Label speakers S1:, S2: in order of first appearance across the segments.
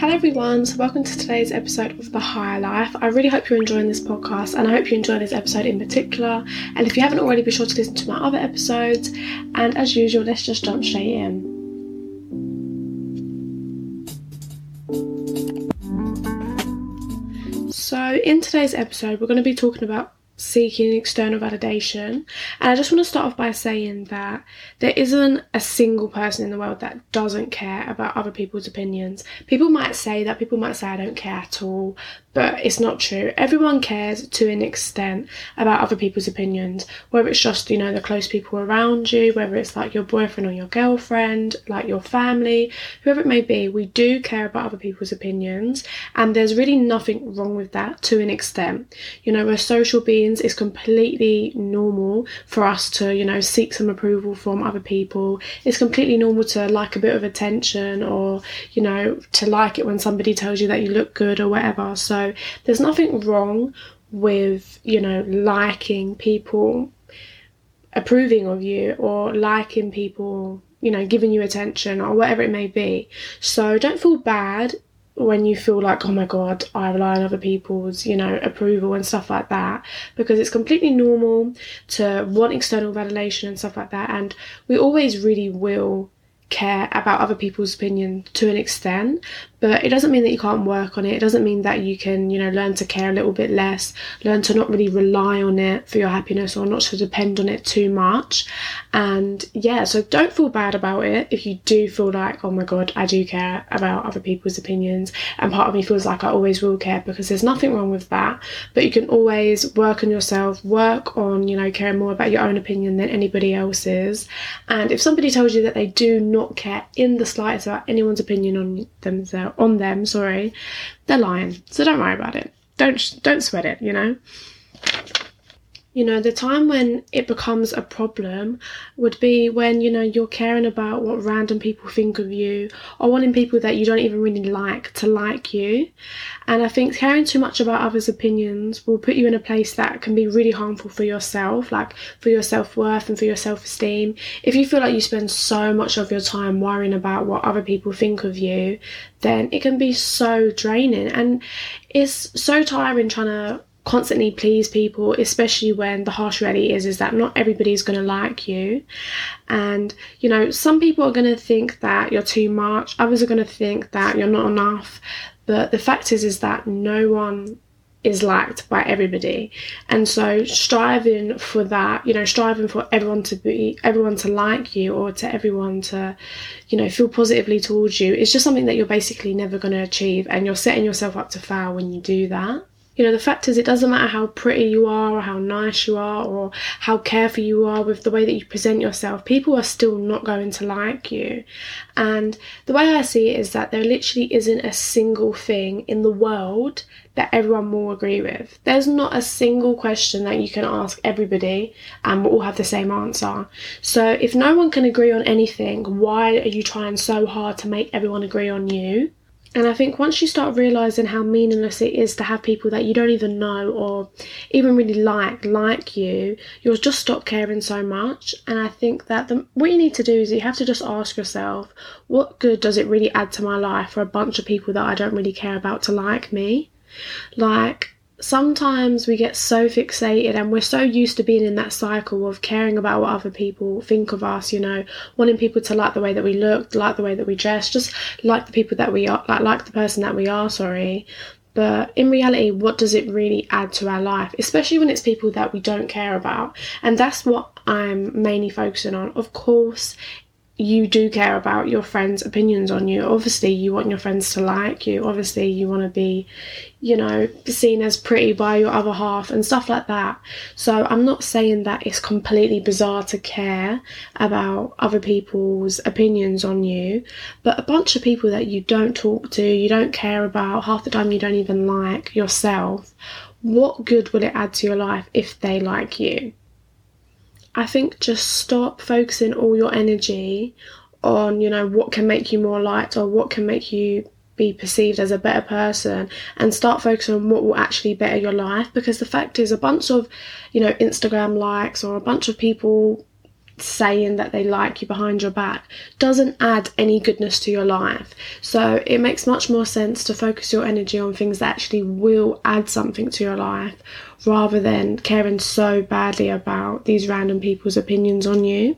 S1: Hello, everyone. So, welcome to today's episode of The Higher Life. I really hope you're enjoying this podcast and I hope you enjoy this episode in particular. And if you haven't already, be sure to listen to my other episodes. And as usual, let's just jump straight in. So, in today's episode, we're going to be talking about seeking external validation. And I just want to start off by saying that there isn't a single person in the world that doesn't care about other people's opinions. People might say that, people might say I don't care at all, but it's not true. Everyone cares to an extent about other people's opinions, whether it's just, you know, the close people around you, whether it's like your boyfriend or your girlfriend, like your family, whoever it may be, we do care about other people's opinions, and there's really nothing wrong with that to an extent. You know, we're social beings, it's completely normal for us to, you know, seek some approval from other people. It's completely normal to like a bit of attention or, you know, to like it when somebody tells you that you look good or whatever. So, there's nothing wrong with, you know, liking people approving of you or liking people, you know, giving you attention or whatever it may be. So don't feel bad when you feel like, oh my god, I rely on other people's, you know, approval and stuff like that, because it's completely normal to want external validation and stuff like that, and we always really will care about other people's opinion to an extent but it doesn't mean that you can't work on it. It doesn't mean that you can, you know, learn to care a little bit less, learn to not really rely on it for your happiness or not to depend on it too much. And yeah, so don't feel bad about it if you do feel like, oh my god, I do care about other people's opinions. And part of me feels like I always will care because there's nothing wrong with that. But you can always work on yourself, work on, you know, caring more about your own opinion than anybody else's. And if somebody tells you that they do not care in the slightest about anyone's opinion on themselves, on them, sorry, they're lying. So don't worry about it. Don't don't sweat it, you know. You know, the time when it becomes a problem would be when, you know, you're caring about what random people think of you or wanting people that you don't even really like to like you. And I think caring too much about others' opinions will put you in a place that can be really harmful for yourself, like for your self worth and for your self esteem. If you feel like you spend so much of your time worrying about what other people think of you, then it can be so draining. And it's so tiring trying to constantly please people especially when the harsh reality is is that not everybody's going to like you. And you know some people are going to think that you're too much others are going to think that you're not enough. But the fact is is that no one is liked by everybody. And so striving for that you know striving for everyone to be everyone to like you or to everyone to you know feel positively towards you is just something that you're basically never going to achieve. And you're setting yourself up to fail when you do that you know, the fact is, it doesn't matter how pretty you are, or how nice you are, or how careful you are with the way that you present yourself, people are still not going to like you. And the way I see it is that there literally isn't a single thing in the world that everyone will agree with. There's not a single question that you can ask everybody and we'll all have the same answer. So if no one can agree on anything, why are you trying so hard to make everyone agree on you? And I think once you start realizing how meaningless it is to have people that you don't even know or even really like like you, you'll just stop caring so much. And I think that the, what you need to do is you have to just ask yourself, what good does it really add to my life for a bunch of people that I don't really care about to like me? Like sometimes we get so fixated and we're so used to being in that cycle of caring about what other people think of us, you know, wanting people to like the way that we look, like the way that we dress, just like the people that we are, like, like the person that we are, sorry. But in reality, what does it really add to our life, especially when it's people that we don't care about? And that's what I'm mainly focusing on. Of course, you do care about your friends' opinions on you. Obviously, you want your friends to like you. Obviously, you want to be, you know, seen as pretty by your other half and stuff like that. So, I'm not saying that it's completely bizarre to care about other people's opinions on you, but a bunch of people that you don't talk to, you don't care about, half the time you don't even like yourself, what good will it add to your life if they like you? I think just stop focusing all your energy on, you know, what can make you more liked or what can make you be perceived as a better person and start focusing on what will actually better your life because the fact is a bunch of, you know, Instagram likes or a bunch of people saying that they like you behind your back doesn't add any goodness to your life. So it makes much more sense to focus your energy on things that actually will add something to your life rather than caring so badly about these random people's opinions on you.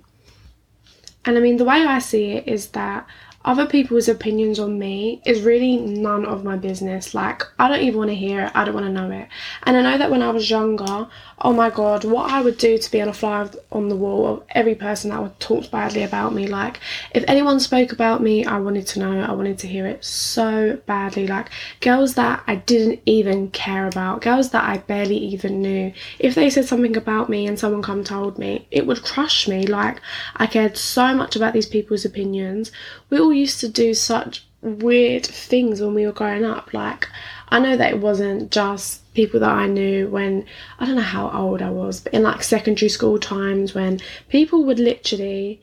S1: And I mean, the way I see it is that other people's opinions on me is really none of my business. Like, I don't even want to hear it, I don't want to know it. And I know that when I was younger, oh my god, what I would do to be on a fly on the wall of every person that would talk badly about me. Like, if anyone spoke about me, I wanted to know, I wanted to hear it so badly. Like, girls that I didn't even care about, girls that I barely even knew, if they said something about me and someone come told me, it would crush me. Like, I cared so much about these people's opinions. We all used to do such weird things when we were growing up. Like, I know that it wasn't just people that I knew when I don't know how old I was, but in like secondary school times when people would literally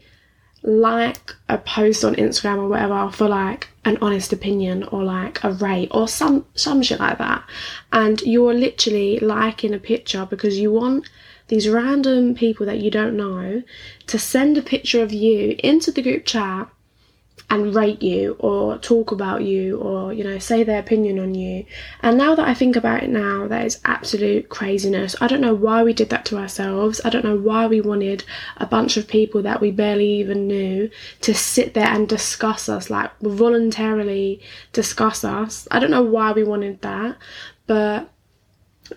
S1: like a post on Instagram or whatever for like an honest opinion or like a rate or some some shit like that. And you're literally liking a picture because you want these random people that you don't know to send a picture of you into the group chat and rate you or talk about you or you know say their opinion on you. And now that i think about it now that is absolute craziness. I don't know why we did that to ourselves. I don't know why we wanted a bunch of people that we barely even knew to sit there and discuss us like voluntarily discuss us. I don't know why we wanted that but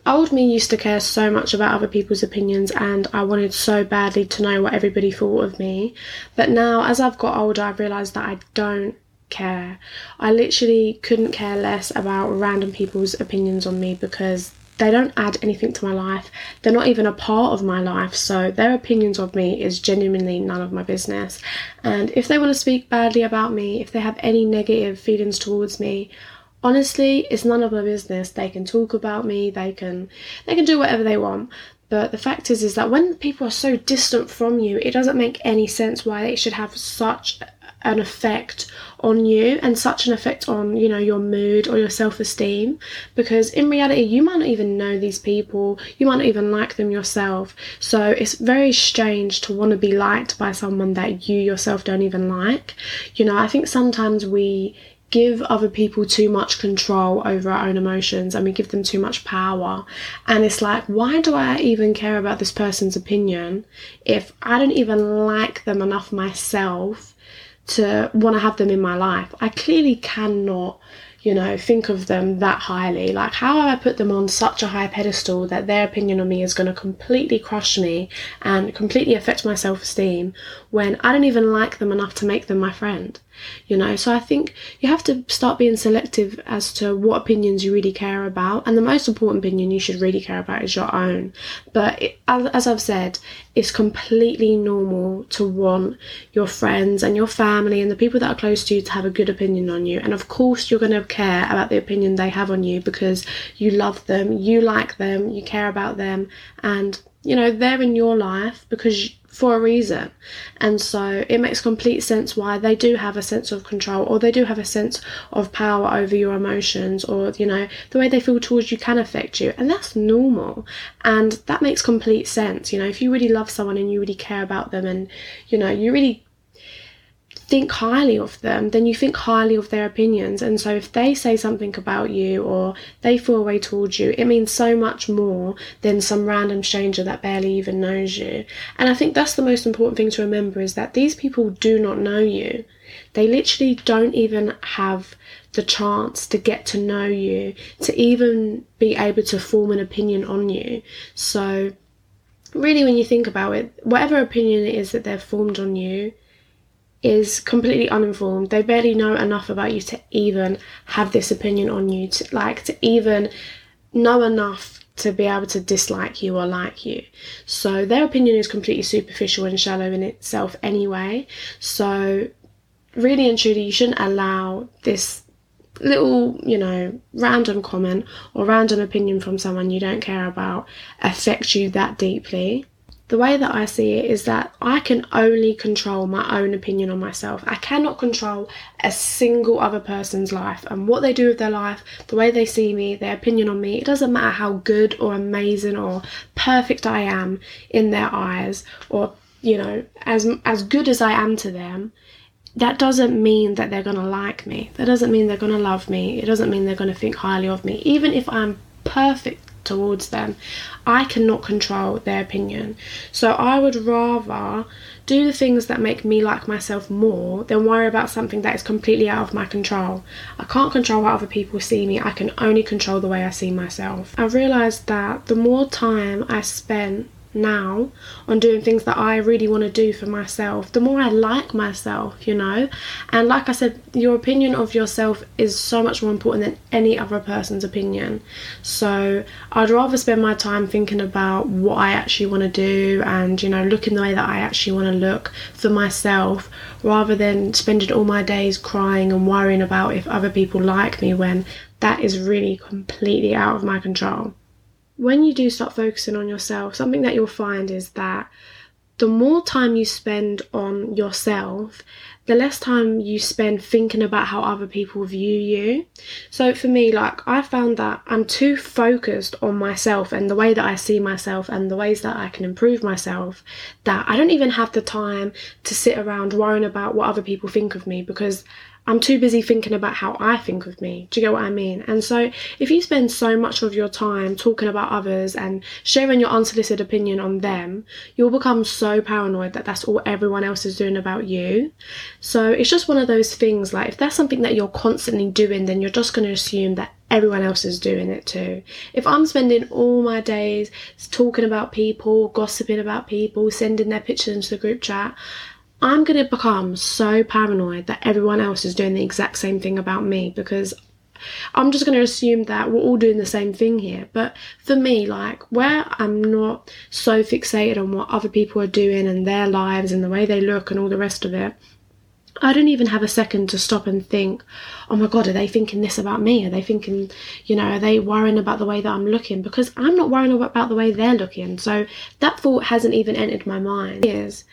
S1: old me used to care so much about other people's opinions and I wanted so badly to know what everybody thought of me. But now, as I've got older, I've realised that I don't care. I literally couldn't care less about random people's opinions on me because they don't add anything to my life. They're not even a part of my life. So their opinions of me is genuinely none of my business. And if they want to speak badly about me, if they have any negative feelings towards me, honestly, it's none of my business. They can talk about me, they can they can do whatever they want. But the fact is is that when people are so distant from you, it doesn't make any sense why they should have such an effect on you and such an effect on you know your mood or your self-esteem because in reality you might not even know these people you might not even like them yourself so it's very strange to want to be liked by someone that you yourself don't even like you know i think sometimes we give other people too much control over our own emotions and we give them too much power. And it's like, why do I even care about this person's opinion if I don't even like them enough myself to want to have them in my life? I clearly cannot you know, think of them that highly. Like, how have I put them on such a high pedestal that their opinion on me is going to completely crush me and completely affect my self esteem when I don't even like them enough to make them my friend? You know, so I think you have to start being selective as to what opinions you really care about, and the most important opinion you should really care about is your own. But it, as I've said, it's completely normal to want your friends and your family and the people that are close to you to have a good opinion on you. And of course, you're going to care about the opinion they have on you because you love them, you like them, you care about them, and you know, they're in your life because for a reason. And so it makes complete sense why they do have a sense of control or they do have a sense of power over your emotions or, you know, the way they feel towards you can affect you. And that's normal. And that makes complete sense. You know, if you really love someone and you really care about them and, you know, you really think highly of them, then you think highly of their opinions. And so if they say something about you or they feel a way towards you, it means so much more than some random stranger that barely even knows you. And I think that's the most important thing to remember is that these people do not know you. They literally don't even have the chance to get to know you, to even be able to form an opinion on you. So, really, when you think about it, whatever opinion it is that they've formed on you, is completely uninformed. They barely know enough about you to even have this opinion on you, to like to even know enough to be able to dislike you or like you. So their opinion is completely superficial and shallow in itself anyway. So really and truly you shouldn't allow this little, you know, random comment or random opinion from someone you don't care about affect you that deeply the way that I see it is that I can only control my own opinion on myself. I cannot control a single other person's life and what they do with their life, the way they see me, their opinion on me. It doesn't matter how good or amazing or perfect I am in their eyes or you know, as as good as I am to them, that doesn't mean that they're going to like me. That doesn't mean they're going to love me. It doesn't mean they're going to think highly of me. Even if I'm perfect towards them, I cannot control their opinion. So I would rather do the things that make me like myself more than worry about something that is completely out of my control. I can't control how other people see me, I can only control the way I see myself. I realised that the more time I spent now on doing things that I really want to do for myself, the more I like myself, you know. And like I said, your opinion of yourself is so much more important than any other person's opinion. So I'd rather spend my time thinking about what I actually want to do and, you know, looking the way that I actually want to look for myself rather than spending all my days crying and worrying about if other people like me when that is really completely out of my control when you do start focusing on yourself, something that you'll find is that the more time you spend on yourself, the less time you spend thinking about how other people view you. So for me, like I found that I'm too focused on myself and the way that I see myself and the ways that I can improve myself that I don't even have the time to sit around worrying about what other people think of me because I'm too busy thinking about how I think of me. Do you get what I mean? And so, if you spend so much of your time talking about others and sharing your unsolicited opinion on them, you'll become so paranoid that that's all everyone else is doing about you. So, it's just one of those things like if that's something that you're constantly doing, then you're just going to assume that everyone else is doing it too. If I'm spending all my days talking about people, gossiping about people, sending their pictures into the group chat, I'm going to become so paranoid that everyone else is doing the exact same thing about me because I'm just going to assume that we're all doing the same thing here. But for me, like, where I'm not so fixated on what other people are doing and their lives and the way they look and all the rest of it, I don't even have a second to stop and think, oh my god, are they thinking this about me? Are they thinking, you know, are they worrying about the way that I'm looking? Because I'm not worrying about the way they're looking. So that thought hasn't even entered my mind. Is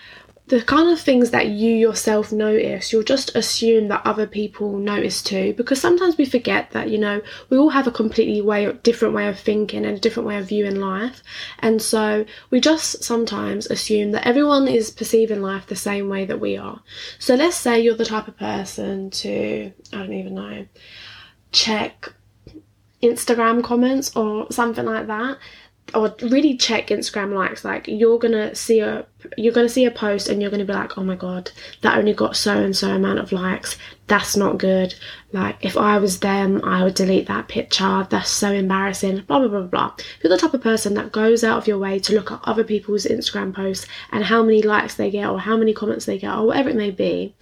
S1: the kind of things that you yourself notice, you'll just assume that other people notice too, because sometimes we forget that, you know, we all have a completely way, different way of thinking and a different way of viewing life. And so we just sometimes assume that everyone is perceiving life the same way that we are. So let's say you're the type of person to, I don't even know, check Instagram comments or something like that or really check Instagram likes. Like you're gonna see a you're gonna see a post and you're gonna be like, oh my god, that only got so and so amount of likes. That's not good. Like if I was them, I would delete that picture. That's so embarrassing. Blah blah blah blah. If you're the type of person that goes out of your way to look at other people's Instagram posts and how many likes they get or how many comments they get or whatever it may be,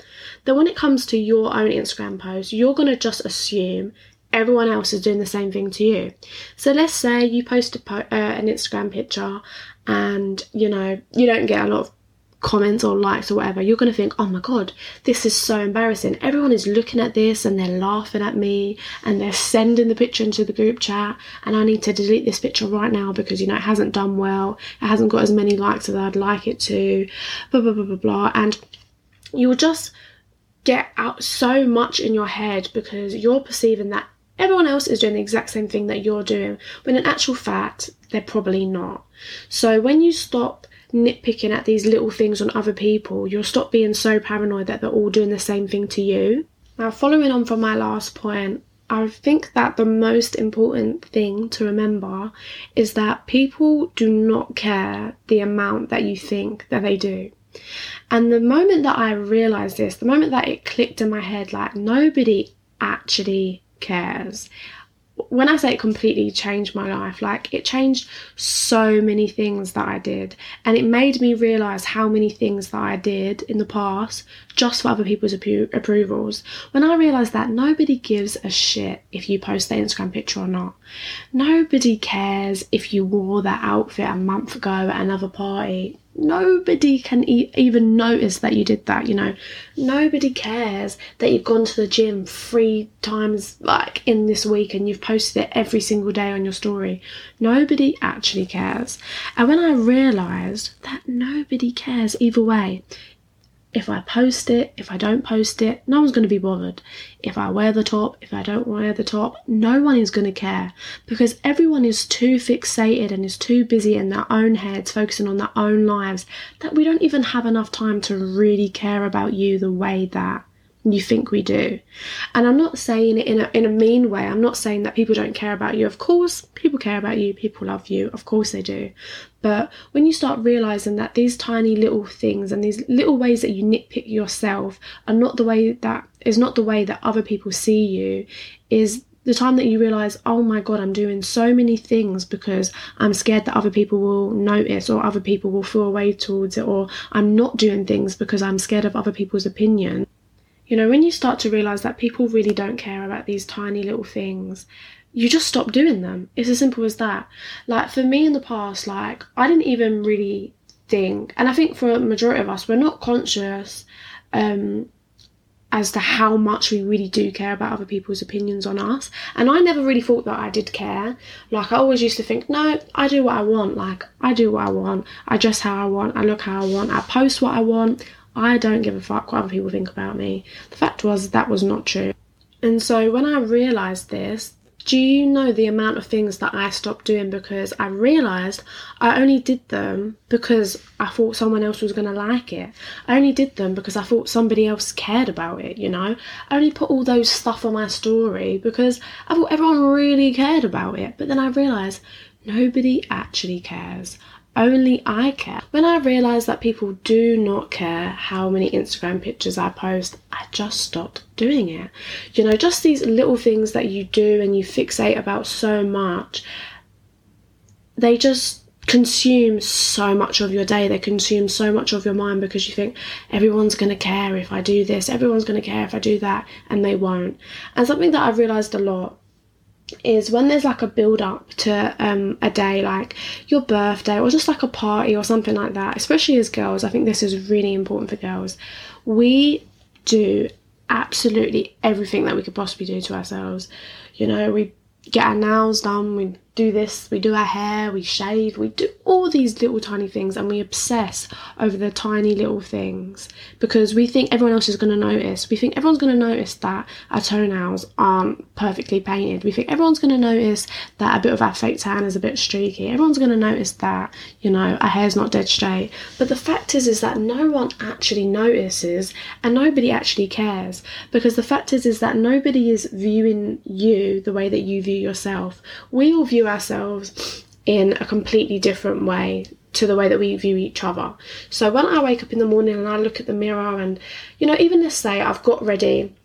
S1: then when it comes to your own Instagram post, you're gonna just assume everyone else is doing the same thing to you. So let's say you post a po- uh, an Instagram picture and you know you don't get a lot of comments or likes or whatever, you're going to think, oh my god, this is so embarrassing. Everyone is looking at this and they're laughing at me and they're sending the picture into the group chat, and I need to delete this picture right now because you know it hasn't done well, it hasn't got as many likes as I'd like it to, blah blah blah blah blah. And you will just get out so much in your head because you're perceiving that everyone else is doing the exact same thing that you're doing, when in actual fact, they're probably not. So when you stop nitpicking at these little things on other people, you'll stop being so paranoid that they're all doing the same thing to you. Now, following on from my last point, I think that the most important thing to remember is that people do not care the amount that you think that they do. And the moment that I realized this, the moment that it clicked in my head, like nobody actually cares. When I say it completely changed my life, like it changed so many things that I did, and it made me realize how many things that I did in the past just for other people's appro- approvals. When I realized that nobody gives a shit if you post their Instagram picture or not, nobody cares if you wore that outfit a month ago at another party nobody can e- even notice that you did that you know? Nobody cares that you've gone to the gym three times like in this week and you've posted it every single day on your story. Nobody actually cares. And when i realized that nobody cares either way if I post it, if I don't post it, no one's going to be bothered. If I wear the top, if I don't wear the top, no one is going to care because everyone is too fixated and is too busy in their own heads, focusing on their own lives, that we don't even have enough time to really care about you the way that you think we do. And I'm not saying it in a, in a mean way. I'm not saying that people don't care about you. Of course, people care about you. People love you. Of course they do. But when you start realizing that these tiny little things and these little ways that you nitpick yourself are not the way that is not the way that other people see you, is the time that you realize, oh my god, I'm doing so many things because I'm scared that other people will notice or other people will feel away towards it, or I'm not doing things because I'm scared of other people's opinion. You know, when you start to realize that people really don't care about these tiny little things, you just stop doing them. It's as simple as that. Like for me in the past, like I didn't even really think, and I think for a majority of us, we're not conscious um, as to how much we really do care about other people's opinions on us. And I never really thought that I did care. Like I always used to think, no, I do what I want. Like I do what I want. I dress how I want. I look how I want. I post what I want. I don't give a fuck what other people think about me. The fact was, that was not true. And so when I realised this, do you know the amount of things that I stopped doing because I realised I only did them because I thought someone else was going to like it. I only did them because I thought somebody else cared about it, you know? I only put all those stuff on my story because I thought everyone really cared about it. But then I realised nobody actually cares. Only I care. When I realised that people do not care how many Instagram pictures I post, I just stopped doing it. You know, just these little things that you do and you fixate about so much, they just consume so much of your day they consume so much of your mind because you think everyone's going to care if i do this everyone's going to care if i do that and they won't and something that i've realized a lot is when there's like a build up to um, a day like your birthday or just like a party or something like that especially as girls i think this is really important for girls. We do absolutely everything that we could possibly do to ourselves. You know we get our nails done we do this, we do our hair, we shave, we do all these little tiny things and we obsess over the tiny little things because we think everyone else is going to notice. We think everyone's going to notice that our toenails aren't perfectly painted. We think everyone's going to notice that a bit of our fake tan is a bit streaky. Everyone's going to notice that, you know, our hair's not dead straight. But the fact is is that no one actually notices and nobody actually cares because the fact is is that nobody is viewing you the way that you view yourself. We all view ourselves in a completely different way to the way that we view each other. So when I wake up in the morning and I look at the mirror and you know even let's say I've got ready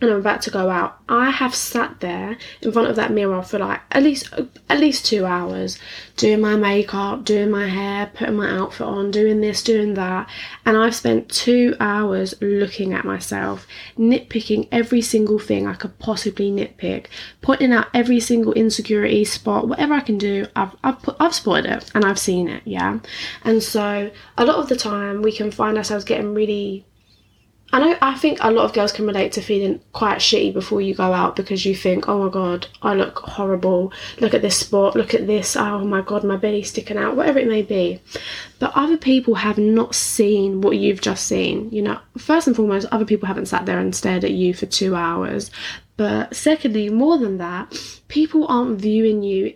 S1: and I'm about to go out, I have sat there in front of that mirror for like at least at least two hours, doing my makeup, doing my hair, putting my outfit on, doing this, doing that, and I've spent two hours looking at myself, nitpicking every single thing I could possibly nitpick, pointing out every single insecurity spot, whatever I can do. I've I've put, I've spotted it and I've seen it, yeah. And so a lot of the time we can find ourselves getting really I think a lot of girls can relate to feeling quite shitty before you go out because you think, oh my god, I look horrible. Look at this spot, look at this, oh my god, my belly's sticking out, whatever it may be. But other people have not seen what you've just seen. You know, first and foremost, other people haven't sat there and stared at you for two hours. But secondly, more than that, people aren't viewing you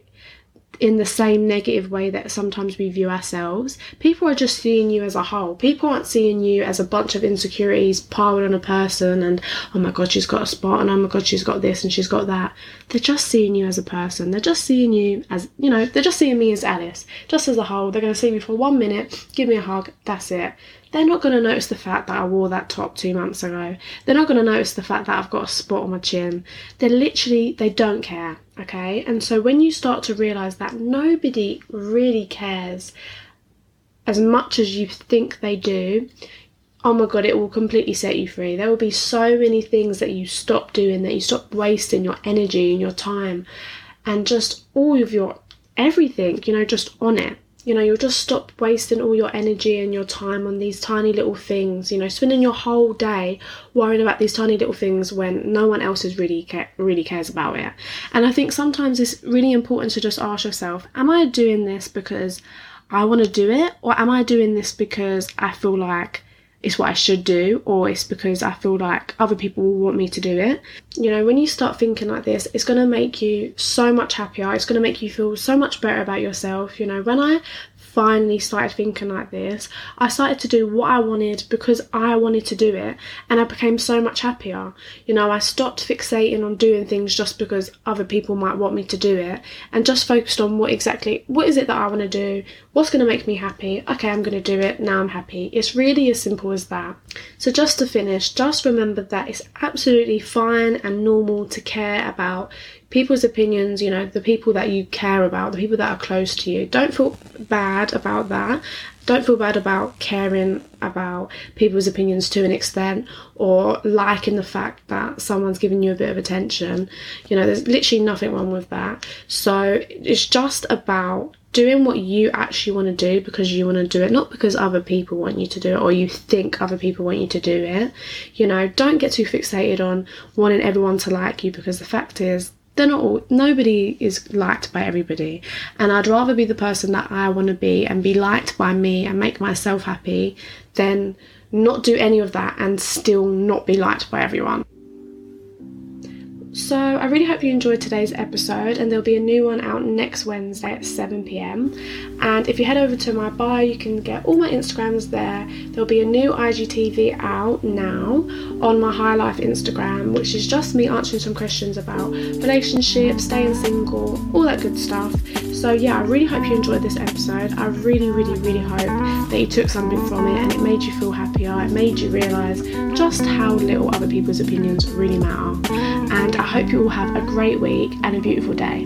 S1: in the same negative way that sometimes we view ourselves. People are just seeing you as a whole. People aren't seeing you as a bunch of insecurities piled on a person and, oh my god, she's got a spot and oh my god, she's got this and she's got that. They're just seeing you as a person. They're just seeing you as, you know, they're just seeing me as Alice, just as a whole. They're going to see me for one minute, give me a hug, that's it they're not going to notice the fact that I wore that top two months ago. They're not going to notice the fact that I've got a spot on my chin. They're literally, they don't care, okay? And so when you start to realize that nobody really cares as much as you think they do, oh my god, it will completely set you free. There will be so many things that you stop doing, that you stop wasting your energy and your time and just all of your everything, you know, just on it you know, you'll just stop wasting all your energy and your time on these tiny little things, you know, spending your whole day worrying about these tiny little things when no one else is really really cares about it. And I think sometimes it's really important to just ask yourself, am I doing this because I want to do it or am I doing this because I feel like it's what I should do or it's because I feel like other people will want me to do it. You know, when you start thinking like this, it's going to make you so much happier. It's going to make you feel so much better about yourself. You know, when I finally started thinking like this, I started to do what I wanted because I wanted to do it and I became so much happier. You know, I stopped fixating on doing things just because other people might want me to do it and just focused on what exactly what is it that I want to do? What's going to make me happy? Okay, I'm going to do it. Now I'm happy. It's really as simple as that. So just to finish, just remember that it's absolutely fine and normal to care about people's opinions, you know, the people that you care about, the people that are close to you. Don't feel bad about that. Don't feel bad about caring about people's opinions to an extent or liking the fact that someone's giving you a bit of attention. You know, there's literally nothing wrong with that. So it's just about doing what you actually want to do because you want to do it, not because other people want you to do it or you think other people want you to do it. You know, don't get too fixated on wanting everyone to like you because the fact is they're not all, nobody is liked by everybody. And i'd rather be the person that i want to be and be liked by me and make myself happy than not do any of that and still not be liked by everyone so, I really hope you enjoyed today's episode, and there'll be a new one out next Wednesday at 7 pm. And if you head over to my bio, you can get all my Instagrams there. There'll be a new IGTV out now on my High Life Instagram, which is just me answering some questions about relationships, staying single, all that good stuff. So, yeah, I really hope you enjoyed this episode. I really, really, really hope that you took something from it and it made you feel happier. It made you realise just how little other people's opinions really matter. And I hope you all have a great week and a beautiful day.